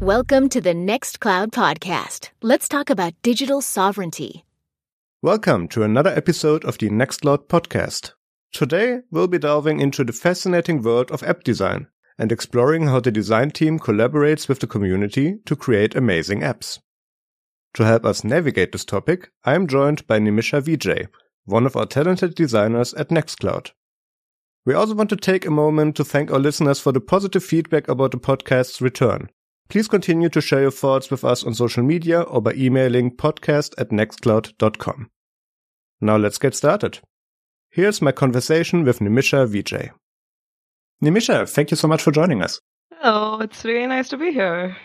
Welcome to the Nextcloud podcast. Let's talk about digital sovereignty. Welcome to another episode of the Nextcloud podcast. Today, we'll be delving into the fascinating world of app design and exploring how the design team collaborates with the community to create amazing apps. To help us navigate this topic, I am joined by Nimisha Vijay, one of our talented designers at Nextcloud. We also want to take a moment to thank our listeners for the positive feedback about the podcast's return. Please continue to share your thoughts with us on social media or by emailing podcast at nextcloud.com. Now let's get started. Here's my conversation with Nimisha Vijay. Nimisha, thank you so much for joining us. Oh, it's really nice to be here.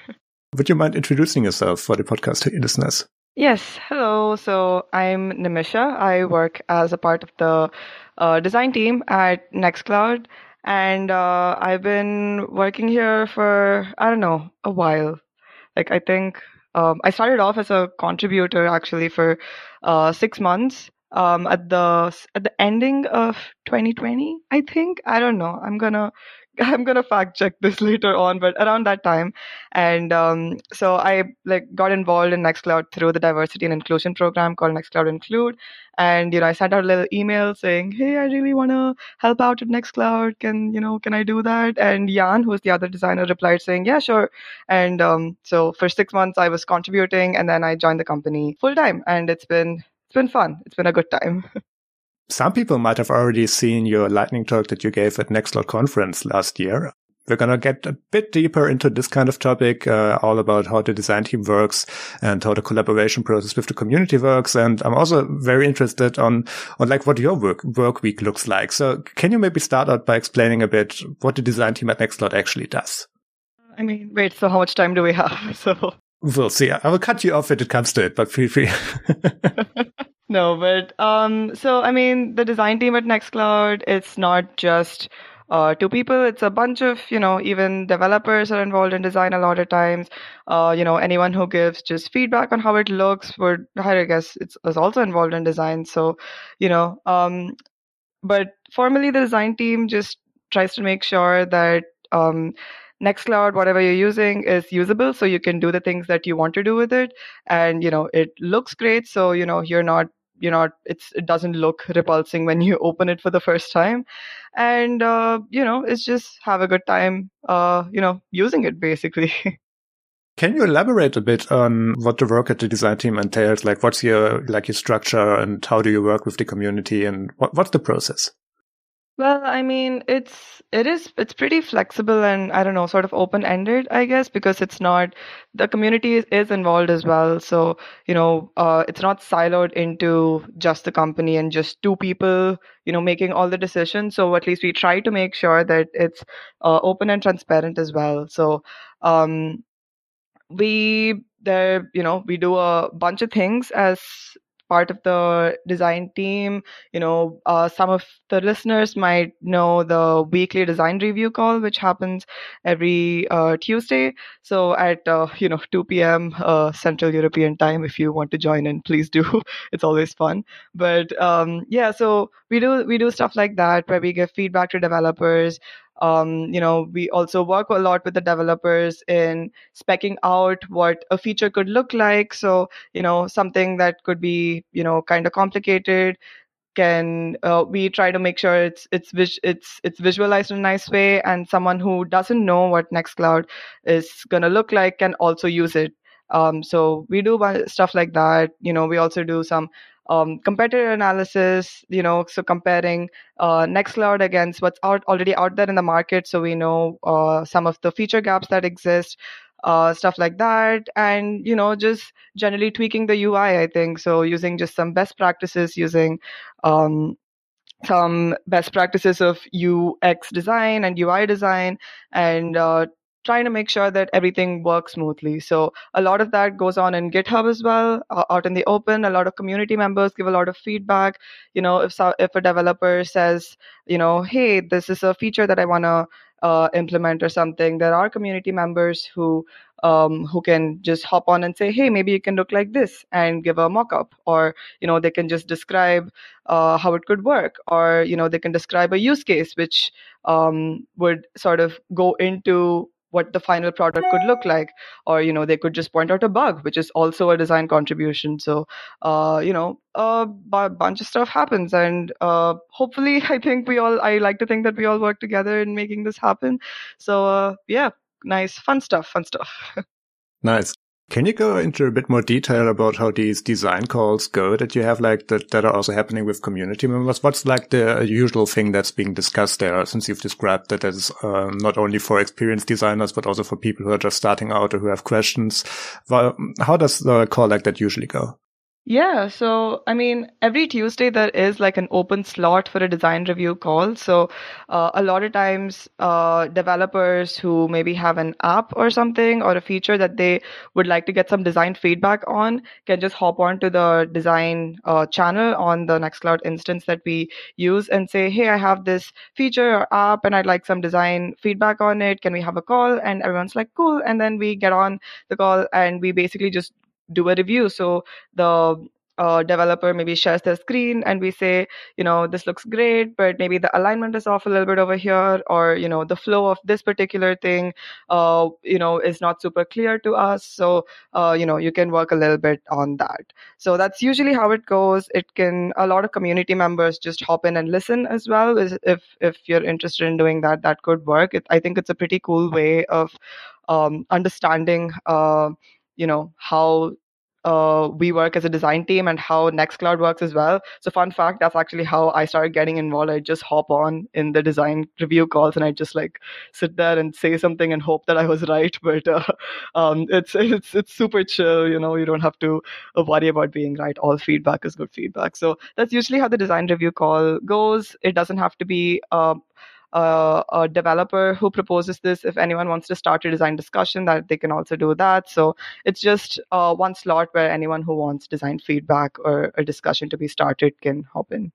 Would you mind introducing yourself for the podcast listeners? Yes, hello. So I'm Nimisha. I work as a part of the uh, design team at Nextcloud and uh, I've been working here for I don't know a while. Like I think um, I started off as a contributor actually for uh, six months um, at the at the ending of 2020. I think I don't know. I'm gonna I'm gonna fact check this later on, but around that time, and um, so I like got involved in Nextcloud through the diversity and inclusion program called Nextcloud Include, and you know I sent out a little email saying, hey, I really want to help out at Nextcloud. Can you know can I do that? And Jan, who's the other designer, replied saying, yeah, sure. And um, so for six months I was contributing, and then I joined the company full time, and it's been it's been fun. It's been a good time. Some people might have already seen your lightning talk that you gave at Nextcloud conference last year. We're going to get a bit deeper into this kind of topic, uh, all about how the design team works and how the collaboration process with the community works. And I'm also very interested on, on like what your work, work week looks like. So can you maybe start out by explaining a bit what the design team at Nextcloud actually does? I mean, wait, so how much time do we have? So we'll see. I will cut you off if it comes to it, but feel free. No, but um, so I mean, the design team at Nextcloud, it's not just uh, two people. It's a bunch of, you know, even developers are involved in design a lot of times. Uh, you know, anyone who gives just feedback on how it looks would, I guess, it's is also involved in design. So, you know, um, but formally, the design team just tries to make sure that um, Nextcloud, whatever you're using, is usable, so you can do the things that you want to do with it, and you know it looks great. So you know you're not you're not it's it doesn't look repulsing when you open it for the first time, and uh, you know it's just have a good time, uh, you know, using it basically. Can you elaborate a bit on what the work at the design team entails? Like, what's your like your structure, and how do you work with the community, and what, what's the process? Well, I mean, it's it is it's pretty flexible and I don't know, sort of open ended, I guess, because it's not the community is, is involved as well. So you know, uh, it's not siloed into just the company and just two people, you know, making all the decisions. So at least we try to make sure that it's uh, open and transparent as well. So um, we there, you know, we do a bunch of things as part of the design team. You know, uh, some of the listeners might know the weekly design review call, which happens every uh, Tuesday. So at uh, you know 2 p.m. Uh, Central European time, if you want to join in, please do. it's always fun. But um, yeah, so we do we do stuff like that where we give feedback to developers um, you know we also work a lot with the developers in specking out what a feature could look like. So you know something that could be you know kind of complicated can uh, we try to make sure it's it's it's it's visualized in a nice way and someone who doesn't know what nextcloud is going to look like can also use it. Um, so we do stuff like that. You know we also do some um, competitor analysis, you know, so comparing uh, Nextcloud against what's out already out there in the market, so we know uh, some of the feature gaps that exist, uh, stuff like that, and you know, just generally tweaking the UI. I think so, using just some best practices, using um, some best practices of UX design and UI design, and uh, trying to make sure that everything works smoothly. So a lot of that goes on in GitHub as well, uh, out in the open. A lot of community members give a lot of feedback. You know, if so, if a developer says, you know, hey, this is a feature that I want to uh, implement or something, there are community members who um, who can just hop on and say, hey, maybe you can look like this and give a mock-up, or you know, they can just describe uh, how it could work, or you know, they can describe a use case which um, would sort of go into what the final product could look like or you know they could just point out a bug which is also a design contribution. So uh, you know a b- bunch of stuff happens and uh, hopefully i think we all i like to think that we all work together in making this happen. So uh, yeah nice fun stuff fun stuff. Nice can you go into a bit more detail about how these design calls go that you have like that, that are also happening with community members? What's like the usual thing that's being discussed there since you've described that as um, not only for experienced designers, but also for people who are just starting out or who have questions? Well, how does the call like that usually go? Yeah, so I mean, every Tuesday there is like an open slot for a design review call. So uh, a lot of times, uh, developers who maybe have an app or something or a feature that they would like to get some design feedback on can just hop onto the design uh, channel on the Nextcloud instance that we use and say, hey, I have this feature or app and I'd like some design feedback on it. Can we have a call? And everyone's like, cool. And then we get on the call and we basically just do a review. So the uh, developer maybe shares their screen and we say, you know, this looks great, but maybe the alignment is off a little bit over here, or you know, the flow of this particular thing, uh, you know, is not super clear to us. So, uh, you know, you can work a little bit on that. So that's usually how it goes. It can a lot of community members just hop in and listen as well. If if you're interested in doing that, that could work. It, I think it's a pretty cool way of um, understanding uh, you know how uh, we work as a design team and how Nextcloud works as well. So, fun fact, that's actually how I started getting involved. I just hop on in the design review calls and I just like sit there and say something and hope that I was right. But uh, um, it's it's it's super chill. You know, you don't have to worry about being right. All feedback is good feedback. So that's usually how the design review call goes. It doesn't have to be. Uh, uh, a developer who proposes this. If anyone wants to start a design discussion, that they can also do that. So it's just uh, one slot where anyone who wants design feedback or a discussion to be started can hop in.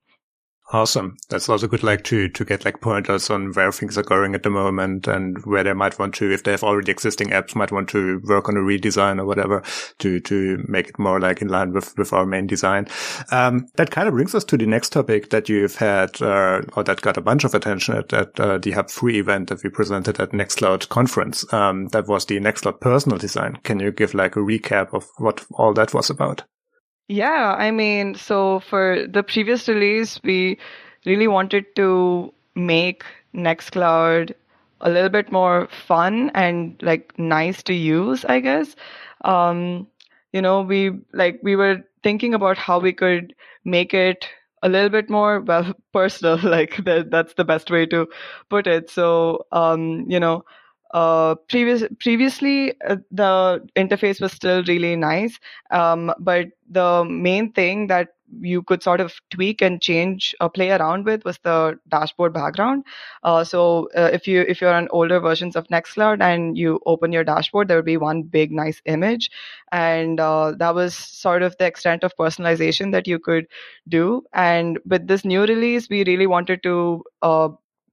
Awesome. That's also good, like to, to get like pointers on where things are going at the moment and where they might want to, if they have already existing apps, might want to work on a redesign or whatever to, to make it more like in line with, with our main design. Um, that kind of brings us to the next topic that you've had, uh, or that got a bunch of attention at, at uh, the Hub Free event that we presented at Nextcloud conference. Um, that was the Nextcloud personal design. Can you give like a recap of what all that was about? Yeah, I mean, so for the previous release, we really wanted to make Nextcloud a little bit more fun and like nice to use, I guess. Um, you know, we like we were thinking about how we could make it a little bit more well personal like that, that's the best way to put it so um you know uh, previous previously uh, the interface was still really nice. Um, but the main thing that you could sort of tweak and change uh, play around with was the dashboard background. Uh, so uh, if you if you're on older versions of nextcloud and you open your dashboard there would be one big nice image. And uh, that was sort of the extent of personalization that you could do. And with this new release we really wanted to uh,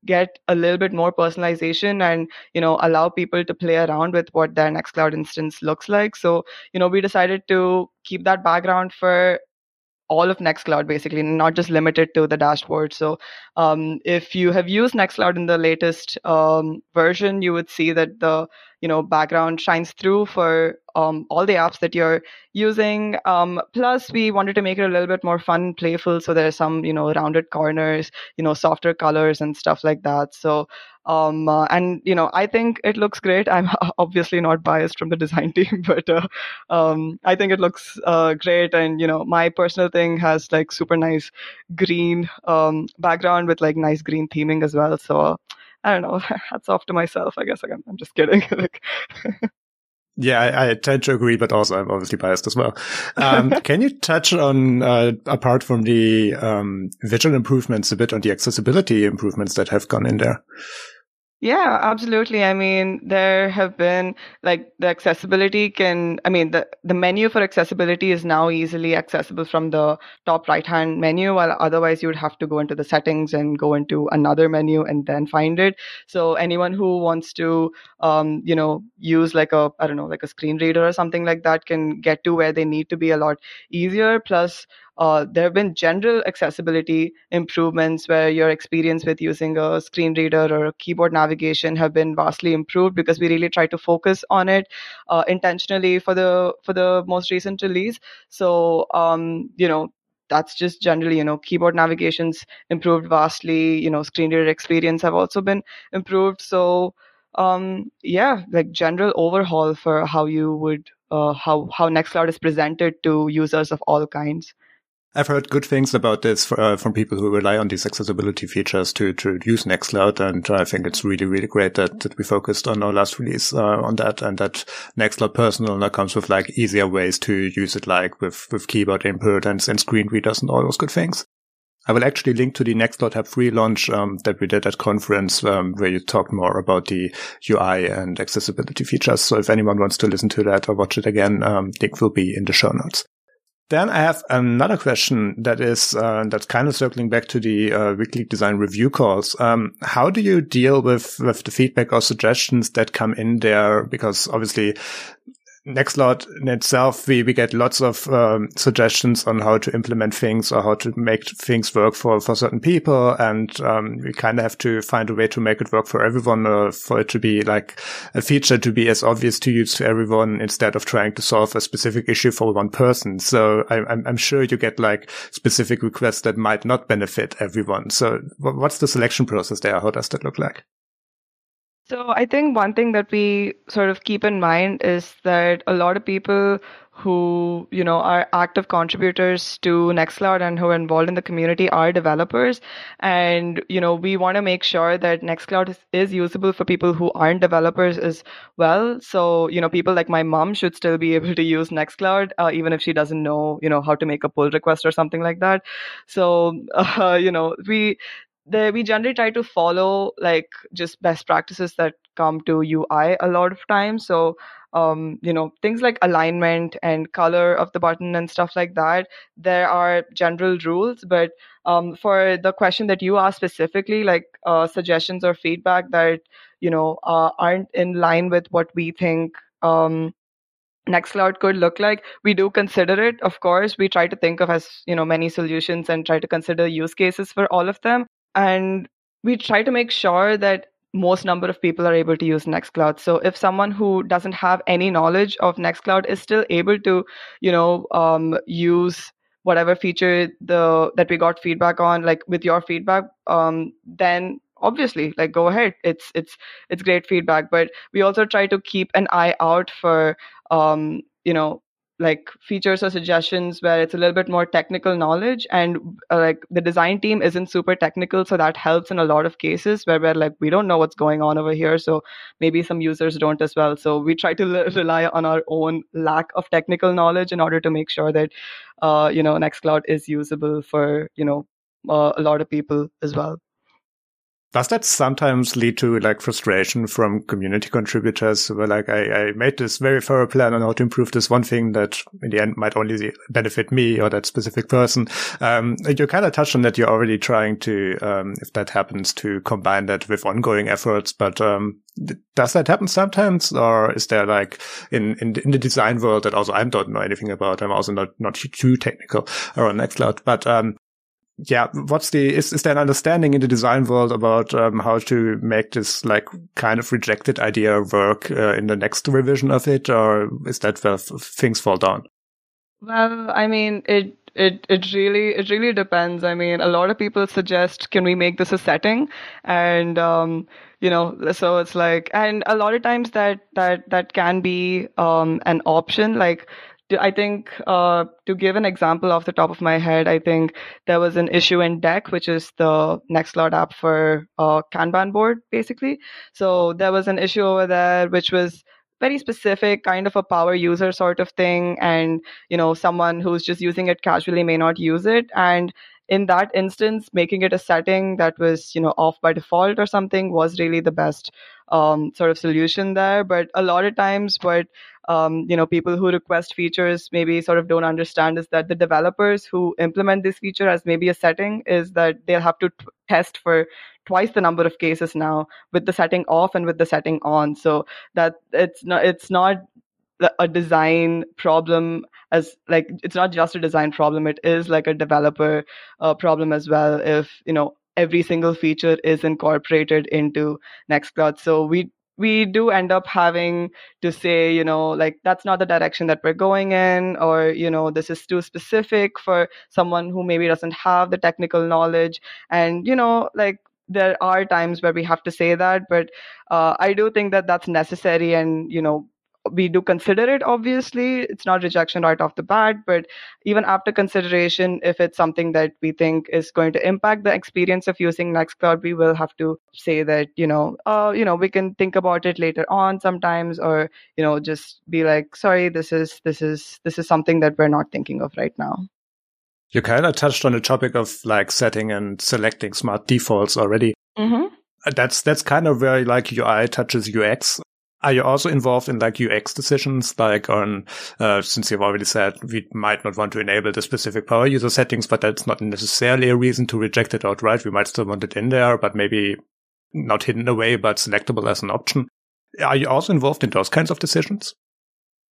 get a little bit more personalization and you know allow people to play around with what their nextcloud instance looks like. So you know we decided to keep that background for all of Nextcloud basically, not just limited to the dashboard. So um, if you have used Nextcloud in the latest um, version, you would see that the you know background shines through for um, all the apps that you're using. Um, plus, we wanted to make it a little bit more fun, playful. So there's some you know rounded corners, you know softer colors and stuff like that. So um, uh, and you know, I think it looks great. I'm obviously not biased from the design team, but uh, um, I think it looks uh, great. And you know, my personal thing has like super nice green um, background with like nice green theming as well. So I don't know. Hats off to myself. I guess I'm, I'm just kidding. Yeah, I, I, tend to agree, but also I'm obviously biased as well. Um, can you touch on, uh, apart from the um, visual improvements, a bit on the accessibility improvements that have gone in there? Yeah, absolutely. I mean, there have been like the accessibility can, I mean, the, the menu for accessibility is now easily accessible from the top right hand menu, while otherwise you would have to go into the settings and go into another menu and then find it. So anyone who wants to, um, you know, use like a, I don't know, like a screen reader or something like that can get to where they need to be a lot easier. Plus, uh, there have been general accessibility improvements where your experience with using a screen reader or keyboard navigation have been vastly improved because we really try to focus on it uh, intentionally for the for the most recent release. So um, you know that's just generally you know keyboard navigations improved vastly you know screen reader experience have also been improved so um yeah like general overhaul for how you would uh, how how nextcloud is presented to users of all kinds I've heard good things about this uh, from people who rely on these accessibility features to, to use Nextcloud. And I think it's really, really great that, that we focused on our last release uh, on that and that Nextcloud Personal now comes with like easier ways to use it, like with, with keyboard input and, and screen readers and all those good things. I will actually link to the Nextcloud Hub free launch um, that we did at conference, um, where you talked more about the UI and accessibility features. So if anyone wants to listen to that or watch it again, um, link will be in the show notes. Then I have another question that is uh, that's kind of circling back to the uh, weekly design review calls. Um, how do you deal with with the feedback or suggestions that come in there? Because obviously Nextcloud in itself, we, we get lots of um, suggestions on how to implement things or how to make things work for, for certain people. And um, we kind of have to find a way to make it work for everyone or for it to be like a feature to be as obvious to use to everyone instead of trying to solve a specific issue for one person. So I, I'm, I'm sure you get like specific requests that might not benefit everyone. So what's the selection process there? How does that look like? So I think one thing that we sort of keep in mind is that a lot of people who you know are active contributors to Nextcloud and who are involved in the community are developers, and you know we want to make sure that Nextcloud is, is usable for people who aren't developers as well. So you know people like my mom should still be able to use Nextcloud uh, even if she doesn't know you know how to make a pull request or something like that. So uh, you know we we generally try to follow like just best practices that come to UI a lot of times. So, um, you know, things like alignment and color of the button and stuff like that, there are general rules. But um, for the question that you asked specifically, like uh, suggestions or feedback that, you know, uh, aren't in line with what we think um, Nextcloud could look like. We do consider it, of course. We try to think of as you know many solutions and try to consider use cases for all of them and we try to make sure that most number of people are able to use nextcloud. So if someone who doesn't have any knowledge of nextcloud is still able to you know um, use whatever feature the that we got feedback on like with your feedback um, then obviously like go ahead. It's it's it's great feedback. But we also try to keep an eye out for um, you know like features or suggestions where it's a little bit more technical knowledge and uh, like the design team isn't super technical so that helps in a lot of cases where we're like we don't know what's going on over here so maybe some users don't as well. So we try to l- rely on our own lack of technical knowledge in order to make sure that uh, you know nextcloud is usable for you know uh, a lot of people as well does that sometimes lead to like frustration from community contributors who like, I, I made this very thorough plan on how to improve this one thing that in the end might only benefit me or that specific person. Um, you kind of touched on that you're already trying to, um, if that happens to combine that with ongoing efforts, but, um, does that happen sometimes or is there like in, in, in the design world that also I don't know anything about? I'm also not, not too technical around Nextcloud, but, um, yeah, what's the is is there an understanding in the design world about um, how to make this like kind of rejected idea work uh, in the next revision of it, or is that where things fall down? Well, I mean, it it it really it really depends. I mean, a lot of people suggest, can we make this a setting? And um, you know, so it's like, and a lot of times that that that can be um an option. Like I think uh, to give an example off the top of my head, I think there was an issue in Deck, which is the Nextcloud app for uh, Kanban board, basically. So there was an issue over there, which was very specific kind of a power user sort of thing and you know someone who's just using it casually may not use it and in that instance making it a setting that was you know off by default or something was really the best um, sort of solution there. But a lot of times what um, you know people who request features maybe sort of don't understand is that the developers who implement this feature as maybe a setting is that they'll have to t- test for twice the number of cases now with the setting off and with the setting on. So that it's not it's not a design problem as like it's not just a design problem it is like a developer uh, problem as well if you know every single feature is incorporated into nextcloud so we we do end up having to say, you know, like that's not the direction that we're going in, or, you know, this is too specific for someone who maybe doesn't have the technical knowledge. And, you know, like there are times where we have to say that, but uh, I do think that that's necessary and, you know, we do consider it obviously. It's not rejection right off the bat but even after consideration if it's something that we think is going to impact the experience of using nextcloud we will have to say that you know uh, you know we can think about it later on sometimes or you know just be like sorry this is this is this is something that we're not thinking of right now. You kind of touched on the topic of like setting and selecting smart defaults already. Mm-hmm. that's that's kind of where like ui touches ux are you also involved in like UX decisions, like on, uh, since you've already said we might not want to enable the specific power user settings, but that's not necessarily a reason to reject it outright. We might still want it in there, but maybe not hidden away, but selectable as an option. Are you also involved in those kinds of decisions?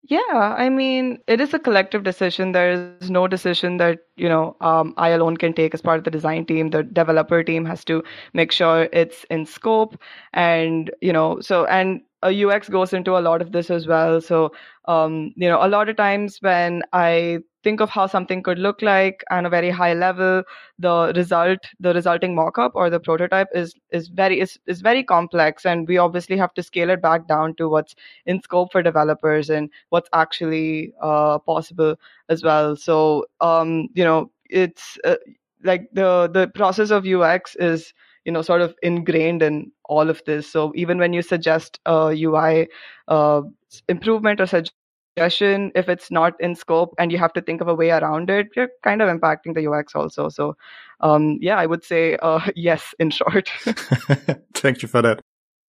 Yeah, I mean, it is a collective decision. There is no decision that, you know, um, I alone can take as part of the design team. The developer team has to make sure it's in scope. And, you know, so, and a UX goes into a lot of this as well. So, um, you know, a lot of times when I think of how something could look like on a very high level, the result, the resulting mockup or the prototype is is very is, is very complex, and we obviously have to scale it back down to what's in scope for developers and what's actually uh, possible as well. So, um, you know, it's uh, like the the process of UX is you know sort of ingrained in all of this. So even when you suggest a ui uh, improvement or suggestion if it's not in scope and you have to think of a way around it you're kind of impacting the ux also. So um, yeah i would say uh, yes in short. Thank you for that.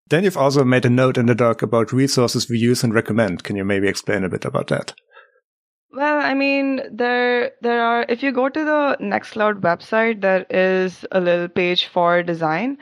Then you've also made a note in the doc about resources we use and recommend. Can you maybe explain a bit about that well, I mean, there there are if you go to the Nextcloud website, there is a little page for design.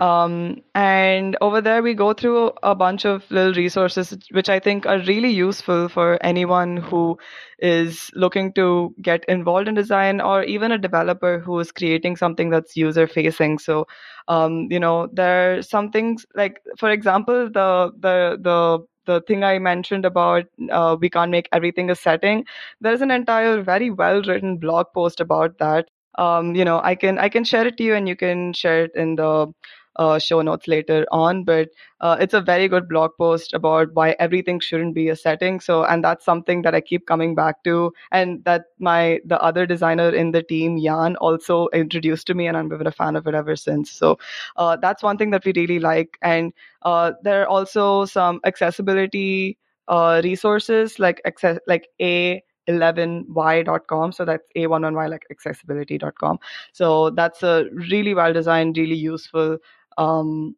Um, and over there, we go through a bunch of little resources, which I think are really useful for anyone who is looking to get involved in design or even a developer who is creating something that's user facing. So, um, you know, there are some things like, for example, the, the, the, the thing I mentioned about uh, we can't make everything a setting. There's an entire very well written blog post about that. Um, you know, I can I can share it to you, and you can share it in the uh, show notes later on. But uh, it's a very good blog post about why everything shouldn't be a setting. So, and that's something that I keep coming back to, and that my the other designer in the team, Jan, also introduced to me, and I've been a fan of it ever since. So, uh, that's one thing that we really like. And uh, there are also some accessibility uh, resources like access like a 11y.com so that's a11y like accessibility.com so that's a really well designed really useful um,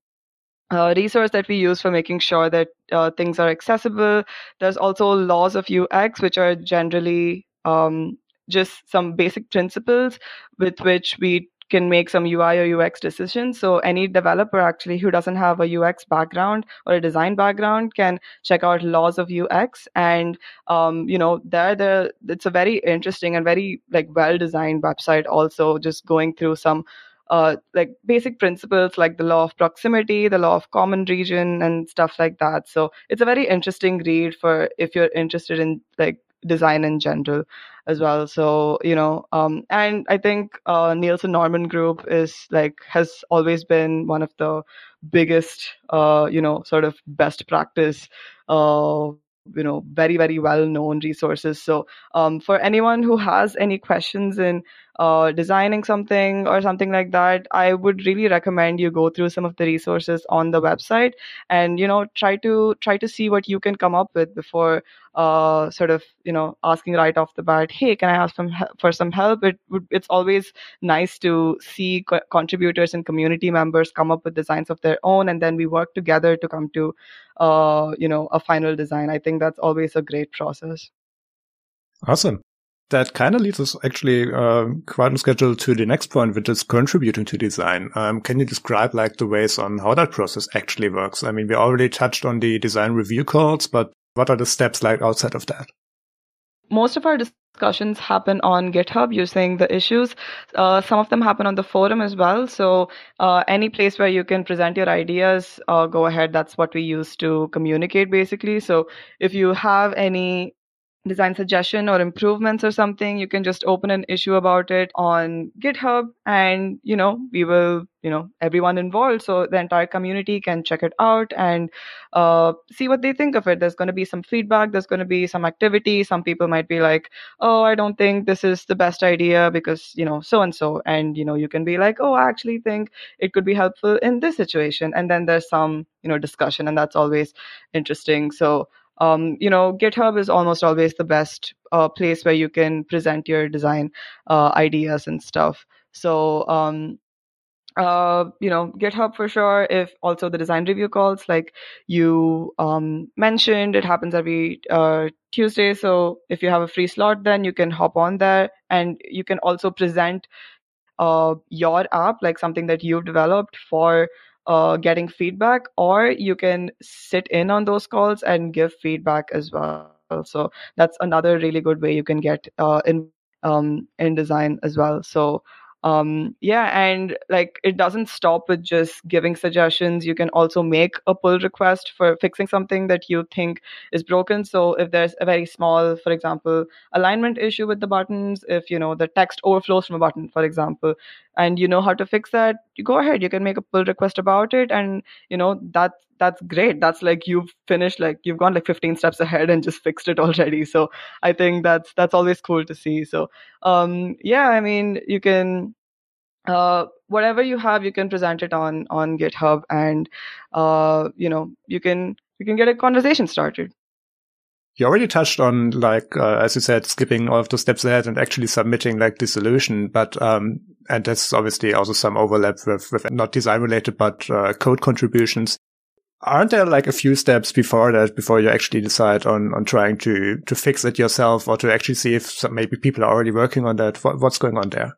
uh, resource that we use for making sure that uh, things are accessible. There's also laws of UX, which are generally um, just some basic principles with which we can make some UI or UX decisions. So any developer actually who doesn't have a UX background or a design background can check out laws of UX, and um, you know there the it's a very interesting and very like well designed website. Also, just going through some uh, like basic principles like the law of proximity, the law of common region, and stuff like that. So it's a very interesting read for if you're interested in like design in general as well. So you know, um, and I think uh, Nielsen Norman Group is like has always been one of the biggest, uh, you know, sort of best practice. Uh, you know very very well known resources so um, for anyone who has any questions in uh, designing something or something like that, I would really recommend you go through some of the resources on the website and you know try to try to see what you can come up with before uh, sort of you know asking right off the bat, hey, can I ask some for some help? It would it's always nice to see co- contributors and community members come up with designs of their own, and then we work together to come to uh, you know a final design. I think that's always a great process. Awesome that kind of leads us actually uh, quite on schedule to the next point, which is contributing to design. Um, can you describe like the ways on how that process actually works? I mean, we already touched on the design review calls, but What are the steps like outside of that? Most of our discussions happen on GitHub using the issues. Uh, some of them happen on the forum as well. So uh, any place where you can present your ideas, uh, go ahead. That's what we use to communicate basically. So if you have any design suggestion or improvements or something, you can just open an issue about it on GitHub and, you know, we will, you know, everyone involved. So the entire community can check it out and uh, see what they think of it. There's going to be some feedback. There's going to be some activity. Some people might be like, oh, I don't think this is the best idea because, you know, so and so. And, you know, you can be like, oh, I actually think it could be helpful in this situation. And then there's some, you know, discussion and that's always interesting. So, um, you know, GitHub is almost always the best uh, place where you can present your design uh, ideas and stuff. So, um, uh, you know, GitHub for sure. If also the design review calls, like you um, mentioned, it happens every uh, Tuesday. So if you have a free slot, then you can hop on there and you can also present uh, your app, like something that you've developed for uh, getting feedback, or you can sit in on those calls and give feedback as well. So that's another really good way you can get uh, in um, in design as well. So um, yeah, and like it doesn't stop with just giving suggestions. You can also make a pull request for fixing something that you think is broken. So if there's a very small, for example, alignment issue with the buttons, if you know the text overflows from a button, for example, and you know how to fix that, you go ahead. You can make a pull request about it, and you know that that's great. That's like you've finished, like you've gone like 15 steps ahead and just fixed it already. So I think that's that's always cool to see. So um, yeah, I mean, you can uh, whatever you have, you can present it on on GitHub, and uh, you know you can you can get a conversation started. You already touched on like uh, as you said, skipping all of the steps ahead and actually submitting like the solution, but um, and there's obviously also some overlap with, with not design related but uh, code contributions. Aren't there like a few steps before that before you actually decide on on trying to to fix it yourself or to actually see if some, maybe people are already working on that? What, what's going on there?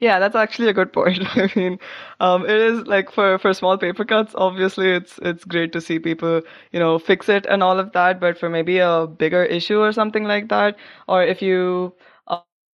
Yeah, that's actually a good point. I mean, um, it is like for, for small paper cuts, obviously it's it's great to see people, you know, fix it and all of that. But for maybe a bigger issue or something like that, or if you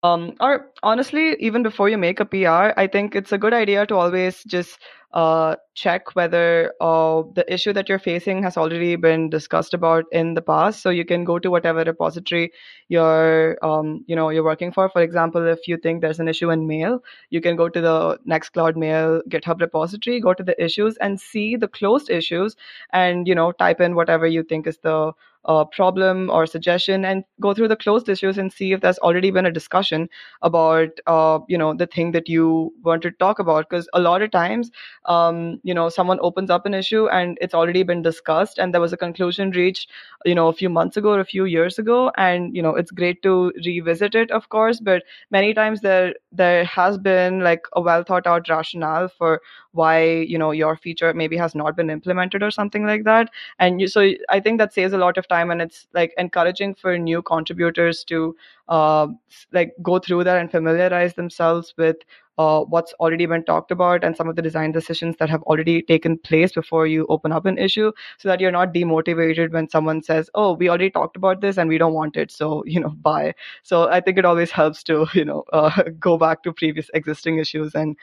um, or honestly, even before you make a PR, I think it's a good idea to always just uh, check whether uh, the issue that you're facing has already been discussed about in the past. So you can go to whatever repository you're, um, you know, you're working for. For example, if you think there's an issue in Mail, you can go to the Nextcloud Mail GitHub repository, go to the issues, and see the closed issues, and you know, type in whatever you think is the uh, problem or suggestion and go through the closed issues and see if there's already been a discussion about uh, you know the thing that you want to talk about because a lot of times um, you know someone opens up an issue and it's already been discussed and there was a conclusion reached you know a few months ago or a few years ago. And you know it's great to revisit it of course but many times there there has been like a well thought out rationale for why you know your feature maybe has not been implemented or something like that. And you, so i think that saves a lot of time and it's like encouraging for new contributors to uh, like go through that and familiarize themselves with uh, what's already been talked about and some of the design decisions that have already taken place before you open up an issue so that you're not demotivated when someone says oh we already talked about this and we don't want it so you know bye. So i think it always helps to you know uh, go back to previous existing issues and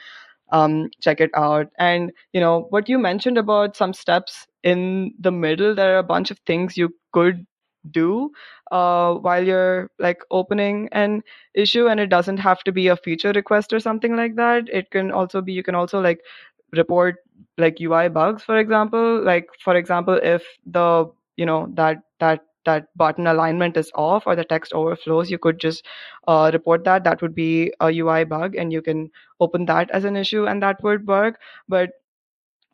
um, check it out. And you know what you mentioned about some steps in the middle. There are a bunch of things you could do uh, while you're like opening an issue, and it doesn't have to be a feature request or something like that. It can also be you can also like report like UI bugs, for example. Like for example, if the you know that that that button alignment is off or the text overflows, you could just uh, report that. That would be a UI bug, and you can open that as an issue, and that would work. But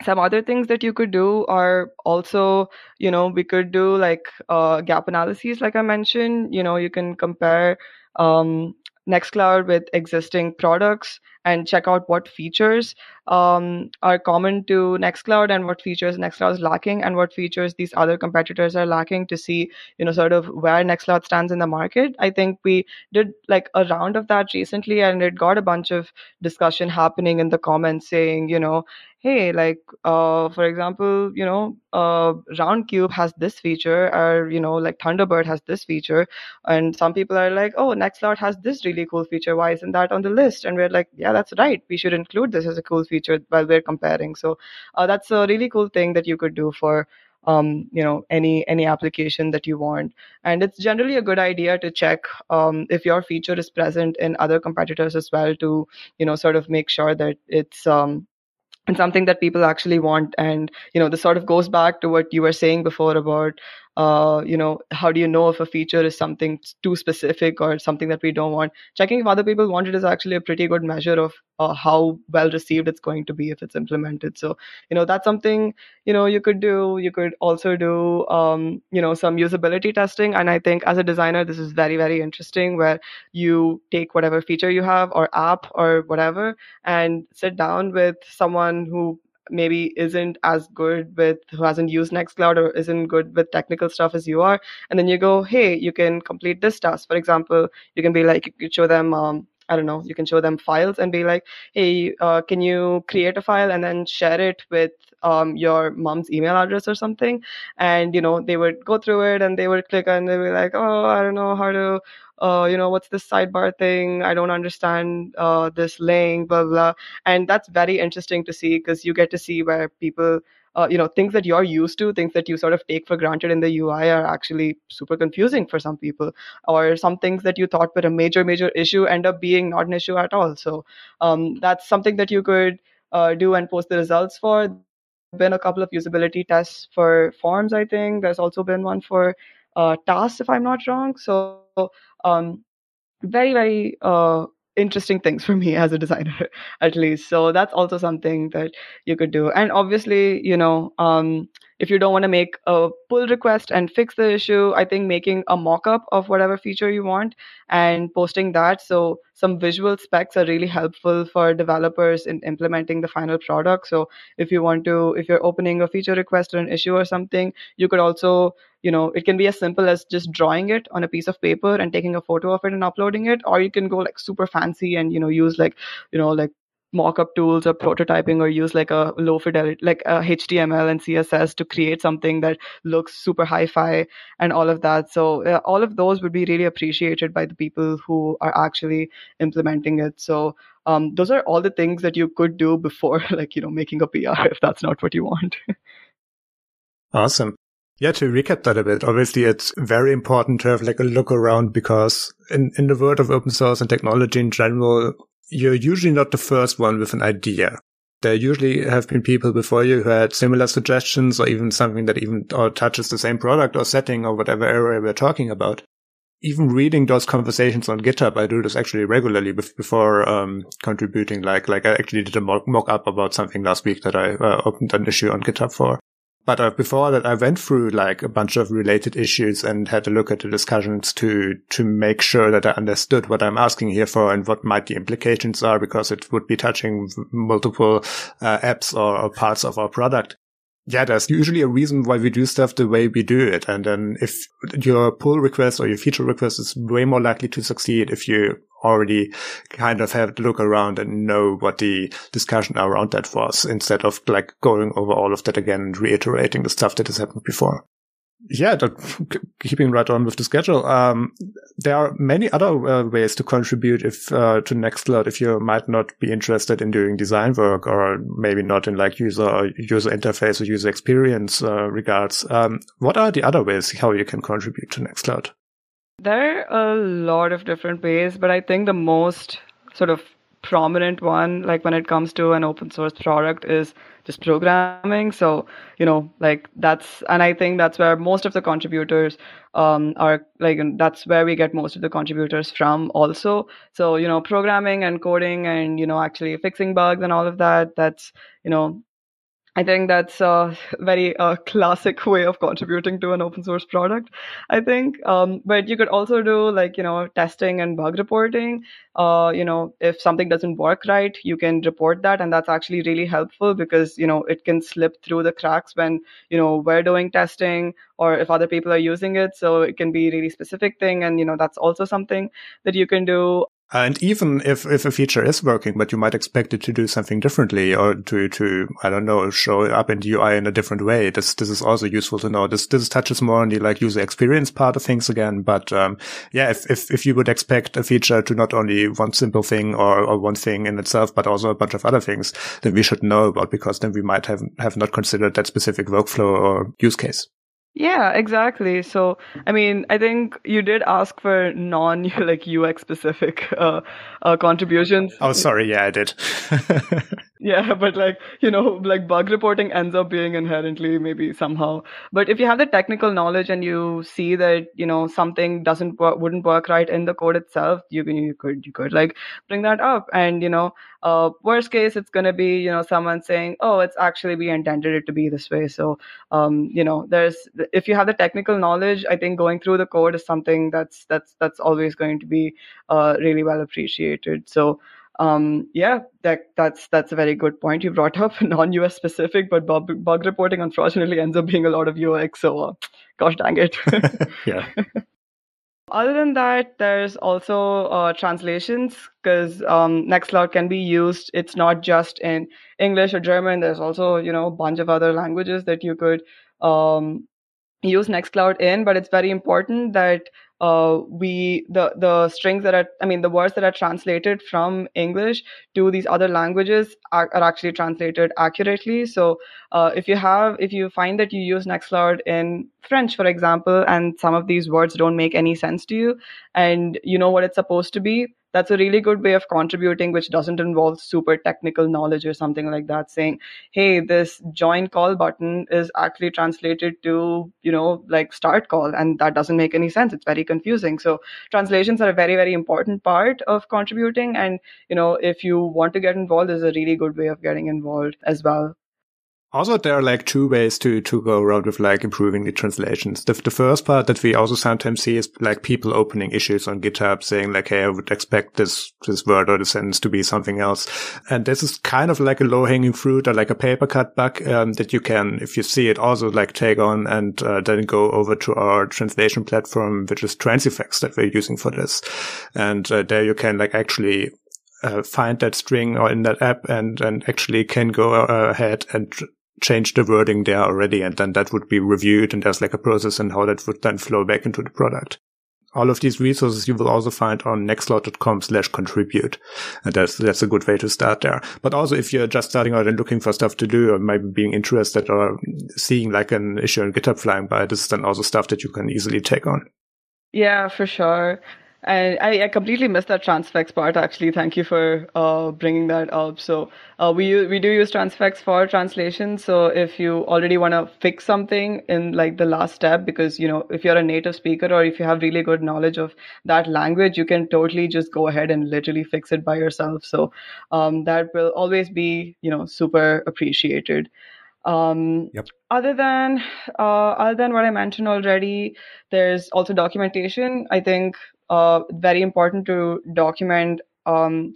some other things that you could do are also, you know, we could do like uh, gap analyses, like I mentioned. You know, you can compare um, Nextcloud with existing products and check out what features um, are common to Nextcloud and what features Nextcloud is lacking and what features these other competitors are lacking to see, you know, sort of where Nextcloud stands in the market. I think we did like a round of that recently and it got a bunch of discussion happening in the comments saying, you know, hey like uh, for example you know uh, roundcube has this feature or you know like thunderbird has this feature. And some people are like oh nextcloud has this really cool feature. Why isn't that on the list? And we're like yeah that's right. We should include this as a cool feature while we're comparing. So uh, that's a really cool thing that you could do for um, you know any any application that you want. And it's generally a good idea to check um, if your feature is present in other competitors as well to you know sort of make sure that it's um, and something that people actually want. And you know this sort of goes back to what you were saying before about uh, you know, how do you know if a feature is something too specific or something that we don't want? Checking if other people want it is actually a pretty good measure of uh, how well received it's going to be if it's implemented. So, you know, that's something, you know, you could do. You could also do, um, you know, some usability testing. And I think as a designer, this is very, very interesting where you take whatever feature you have or app or whatever and sit down with someone who maybe isn't as good with who hasn't used nextcloud or isn't good with technical stuff as you are and then you go hey you can complete this task for example you can be like you show them um, I don't know, you can show them files and be like, hey, uh, can you create a file and then share it with um, your mom's email address or something? And, you know, they would go through it and they would click and they would be like, oh, I don't know how to uh, you know, what's this sidebar thing? I don't understand uh, this link, blah, blah. And that's very interesting to see because you get to see where people, uh, you know, things that you're used to, things that you sort of take for granted in the UI are actually super confusing for some people. Or some things that you thought were a major, major issue end up being not an issue at all. So um, that's something that you could uh, do and post the results for. Been a couple of usability tests for forms, I think. There's also been one for uh, tasks, if I'm not wrong. So um, very very uh, interesting things for me as a designer at least. So that's also something that you could do. And obviously you know um, if you don't want to make a pull request and fix the issue i think making a mock-up of whatever feature you want and posting that. So some visual specs are really helpful for developers in implementing the final product. So if you want to if you're opening a feature request or an issue or something you could also you know it can be as simple as just drawing it on a piece of paper and taking a photo of it and uploading it or you can go like super fancy and you know use like you know like mock-up tools or prototyping or use like a low fidelity like a html and css to create something that looks super hi-fi and all of that. So uh, all of those would be really appreciated by the people who are actually implementing it. So um, those are all the things that you could do before like you know making a pr if that's not what you want. Awesome yeah, to recap that a bit, obviously it's very important to have like a look around because in, in the world of open source and technology in general, you're usually not the first one with an idea. There usually have been people before you who had similar suggestions or even something that even or touches the same product or setting or whatever area we're talking about. Even reading those conversations on GitHub, I do this actually regularly before um, contributing. Like, like I actually did a mock, up about something last week that I uh, opened an issue on GitHub for. But uh, before that, I went through like a bunch of related issues and had a look at the discussions to to make sure that I understood what I'm asking here for and what might the implications are, because it would be touching multiple uh, apps or, or parts of our product yeah, there's usually a reason why we do stuff the way we do it. And then if your pull request or your feature request is way more likely to succeed if you already kind of have to look around and know what the discussion around that was instead of like going over all of that again and reiterating the stuff that has happened before yeah, keeping right on with the schedule. Um, there are many other uh, ways to contribute if uh, to Nextcloud if you might not be interested in doing design work or maybe not in like user user interface or user experience uh, regards. Um, what are the other ways how you can contribute to Nextcloud? There are a lot of different ways, but I think the most sort of prominent one, like when it comes to an open source product, is just programming. So, you know, like that's, and I think that's where most of the contributors um, are like, that's where we get most of the contributors from also. So, you know, programming and coding and, you know, actually fixing bugs and all of that, that's, you know, I think that's a very uh, classic way of contributing to an open source product. I think, um, but you could also do like you know testing and bug reporting. Uh, you know, if something doesn't work right, you can report that, and that's actually really helpful because you know it can slip through the cracks when you know we're doing testing or if other people are using it. So it can be really specific thing, and you know that's also something that you can do. And even if, if a feature is working, but you might expect it to do something differently or to, to, I don't know, show up in the UI in a different way. This, this is also useful to know. This, this touches more on the like user experience part of things again. But, um, yeah, if, if, if you would expect a feature to not only one simple thing or, or one thing in itself, but also a bunch of other things, then we should know about because then we might have, have not considered that specific workflow or use case. Yeah, exactly. So, I mean, I think you did ask for non like UX specific uh, uh, contributions. Oh, sorry. Yeah, I did. yeah, but like, you know, like bug reporting ends up being inherently maybe somehow. But if you have the technical knowledge and you see that, you know, something doesn't work, wouldn't work right in the code itself, you can, you could, you could like bring that up. And, you know, uh, worst case, it's going to be, you know, someone saying, oh, it's actually we intended it to be this way. So, um, you know, there's, if you have the technical knowledge, I think going through the code is something that's that's that's always going to be uh, really well appreciated. So um, yeah, that that's that's a very good point you brought up. Non-UX specific, but bug, bug reporting unfortunately ends up being a lot of UX. So, uh, gosh dang it. yeah. Other than that, there's also uh, translations because um, Nextcloud can be used. It's not just in English or German. There's also you know a bunch of other languages that you could um, use Nextcloud in, but it's very important that uh, we the the strings that are I mean the words that are translated from English to these other languages are, are actually translated accurately. So uh, if you have if you find that you use Nextcloud in French, for example, and some of these words don't make any sense to you, and you know what it's supposed to be, that's a really good way of contributing which doesn't involve super technical knowledge or something like that saying hey this join call button is actually translated to you know like start call and that doesn't make any sense. It's very confusing. So translations are a very very important part of contributing and you know if you want to get involved there's a really good way of getting involved as well also, there are like two ways to, to go around with like improving the translations. The, the first part that we also sometimes see is like people opening issues on GitHub saying like, Hey, I would expect this, this word or the sentence to be something else. And this is kind of like a low hanging fruit or like a paper cut bug, um, that you can, if you see it also like take on and uh, then go over to our translation platform, which is Transifex that we're using for this. And uh, there you can like actually uh, find that string or in that app and, and actually can go uh, ahead and change the wording there already. And then that would be reviewed and there's like a process and how that would then flow back into the product. All of these resources you will also find on nextcloud.com slash contribute. And that's, that's a good way to start there. But also if you're just starting out and looking for stuff to do or maybe being interested or seeing like an issue on GitHub flying by, this is then also stuff that you can easily take on. Yeah, for sure. And I, I, completely missed that Transifex part. Actually, thank you for uh, bringing that up. So uh, we we do use Transifex for translation. So if you already want to fix something in like the last step, because you know if you're a native speaker or if you have really good knowledge of that language, you can totally just go ahead and literally fix it by yourself. So um, that will always be you know super appreciated. Um, yep. Other than uh, other than what I mentioned already, there's also documentation. I think uh, very important to document um,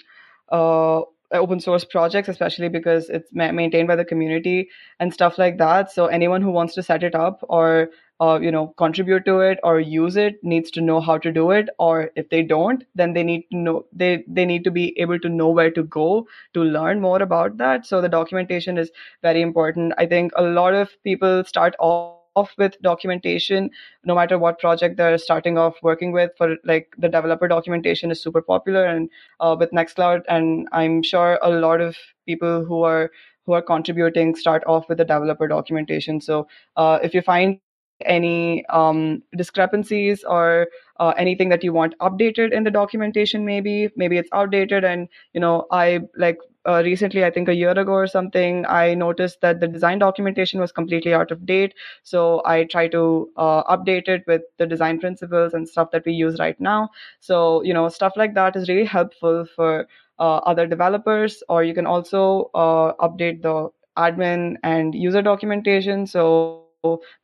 uh, open source projects, especially because it's ma- maintained by the community and stuff like that. So anyone who wants to set it up or uh, you know contribute to it or use it needs to know how to do it. Or if they don't, then they need to know they they need to be able to know where to go to learn more about that. So the documentation is very important. I think a lot of people start off off with documentation no matter what project they're starting off working with for like the developer documentation is super popular and uh, with nextcloud and i'm sure a lot of people who are who are contributing start off with the developer documentation. So uh, if you find any um, discrepancies or uh, anything that you want updated in the documentation maybe maybe it's outdated and you know i like uh, recently, I think a year ago or something, I noticed that the design documentation was completely out of date. So I try to uh, update it with the design principles and stuff that we use right now. So, you know, stuff like that is really helpful for uh, other developers, or you can also uh, update the admin and user documentation. So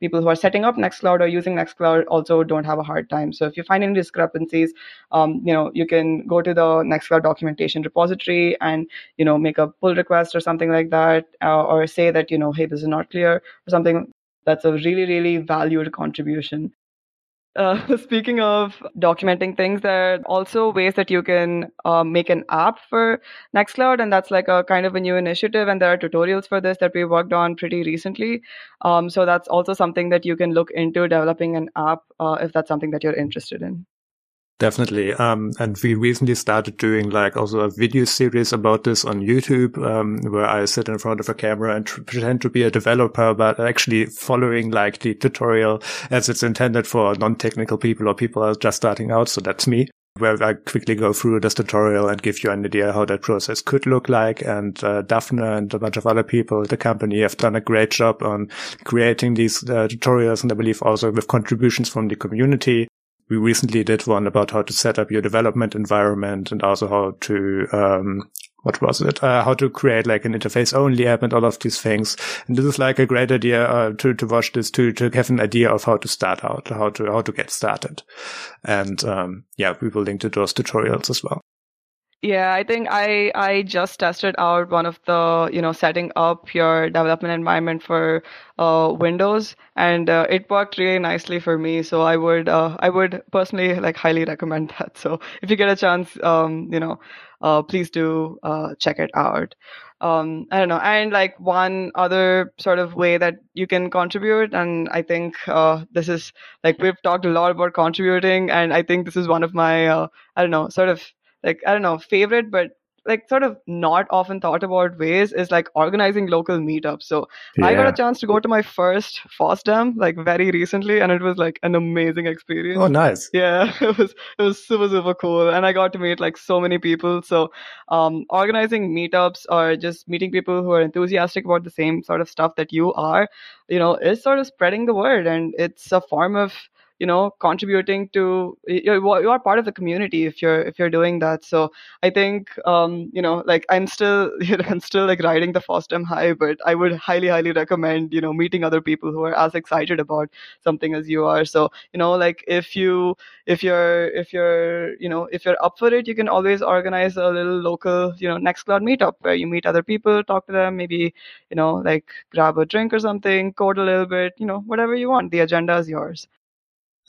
people who are setting up Nextcloud or using Nextcloud also don't have a hard time. So if you find any discrepancies, um, you know, you can go to the Nextcloud documentation repository and, you know, make a pull request or something like that, uh, or say that, you know, hey, this is not clear or something. That's a really, really valued contribution. Uh, speaking of documenting things, there are also ways that you can uh, make an app for Nextcloud, and that's like a kind of a new initiative. And there are tutorials for this that we worked on pretty recently. Um, so that's also something that you can look into developing an app uh, if that's something that you're interested in. Definitely. Um, and we recently started doing like also a video series about this on YouTube, um, where I sit in front of a camera and tr- pretend to be a developer, but actually following like the tutorial as it's intended for non-technical people or people are just starting out. So that's me where I quickly go through this tutorial and give you an idea how that process could look like. And uh, Daphne and a bunch of other people, at the company have done a great job on creating these uh, tutorials. And I believe also with contributions from the community we recently did one about how to set up your development environment and also how to um, what was it? Uh, how to create like an interface only app and all of these things. And this is like a great idea uh, to to watch this to to have an idea of how to start out, how to how to get started. And um, yeah, we will link to those tutorials as well. Yeah, I think I I just tested out one of the you know setting up your development environment for uh, Windows, and uh, it worked really nicely for me. So I would uh, I would personally like highly recommend that. So if you get a chance, um, you know, uh, please do uh, check it out. Um, I don't know, and like one other sort of way that you can contribute, and I think uh, this is like we've talked a lot about contributing, and I think this is one of my I don't know sort of like I don't know favorite, but like sort of not often thought about ways is like organizing local meetups. So yeah. I got a chance to go to my first FOSDEM like very recently, and it was like an amazing experience. Oh, nice! Yeah, it was it was super super cool, and I got to meet like so many people. So um, organizing meetups or just meeting people who are enthusiastic about the same sort of stuff that you are, you know, is sort of spreading the word, and it's a form of you know contributing to you're, you are part of the community if you're if you're doing that. So i think um you know like i'm still you know, i'm still like riding the FOSDEM high but i would highly highly recommend you know meeting other people who are as excited about something as you are. So you know like if you if you're if you're you know if you're up for it you can always organize a little local you know nextcloud meetup where you meet other people talk to them maybe you know like grab a drink or something code a little bit you know whatever you want. The agenda is yours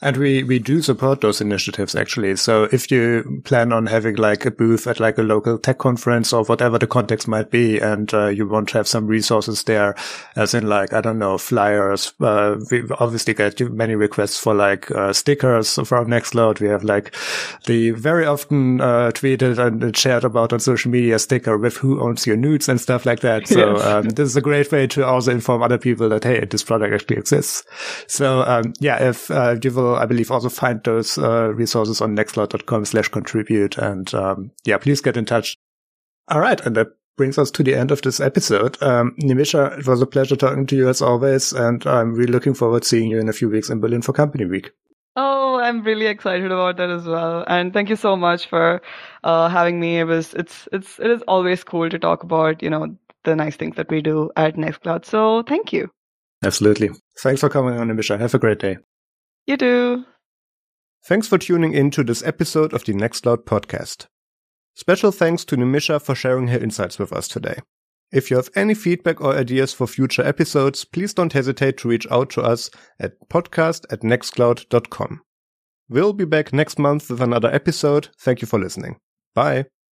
and we, we do support those initiatives actually. So if you plan on having like a booth at like a local tech conference or whatever the context might be, and uh, you want to have some resources there, as in like, I don't know, flyers, uh, we obviously get many requests for like uh, stickers from Nextcloud. We have like the very often uh, tweeted and shared about on social media sticker with who owns your nudes and stuff like that. So um, this is a great way to also inform other people that, hey, this product actually exists. So um, yeah, if uh, you will I believe, also find those uh, resources on nextcloud.com slash contribute. And um, yeah, please get in touch. All right. And that brings us to the end of this episode. Um, Nimisha, it was a pleasure talking to you as always. And I'm really looking forward to seeing you in a few weeks in Berlin for Company Week. Oh, I'm really excited about that as well. And thank you so much for uh, having me. It was, it's, it's, it is always cool to talk about, you know, the nice things that we do at Nextcloud. So thank you. Absolutely. Thanks for coming on, Nimisha. Have a great day. You do. Thanks for tuning in to this episode of the Nextcloud podcast. Special thanks to Nimisha for sharing her insights with us today. If you have any feedback or ideas for future episodes, please don't hesitate to reach out to us at podcast at nextcloud.com. We'll be back next month with another episode. Thank you for listening. Bye.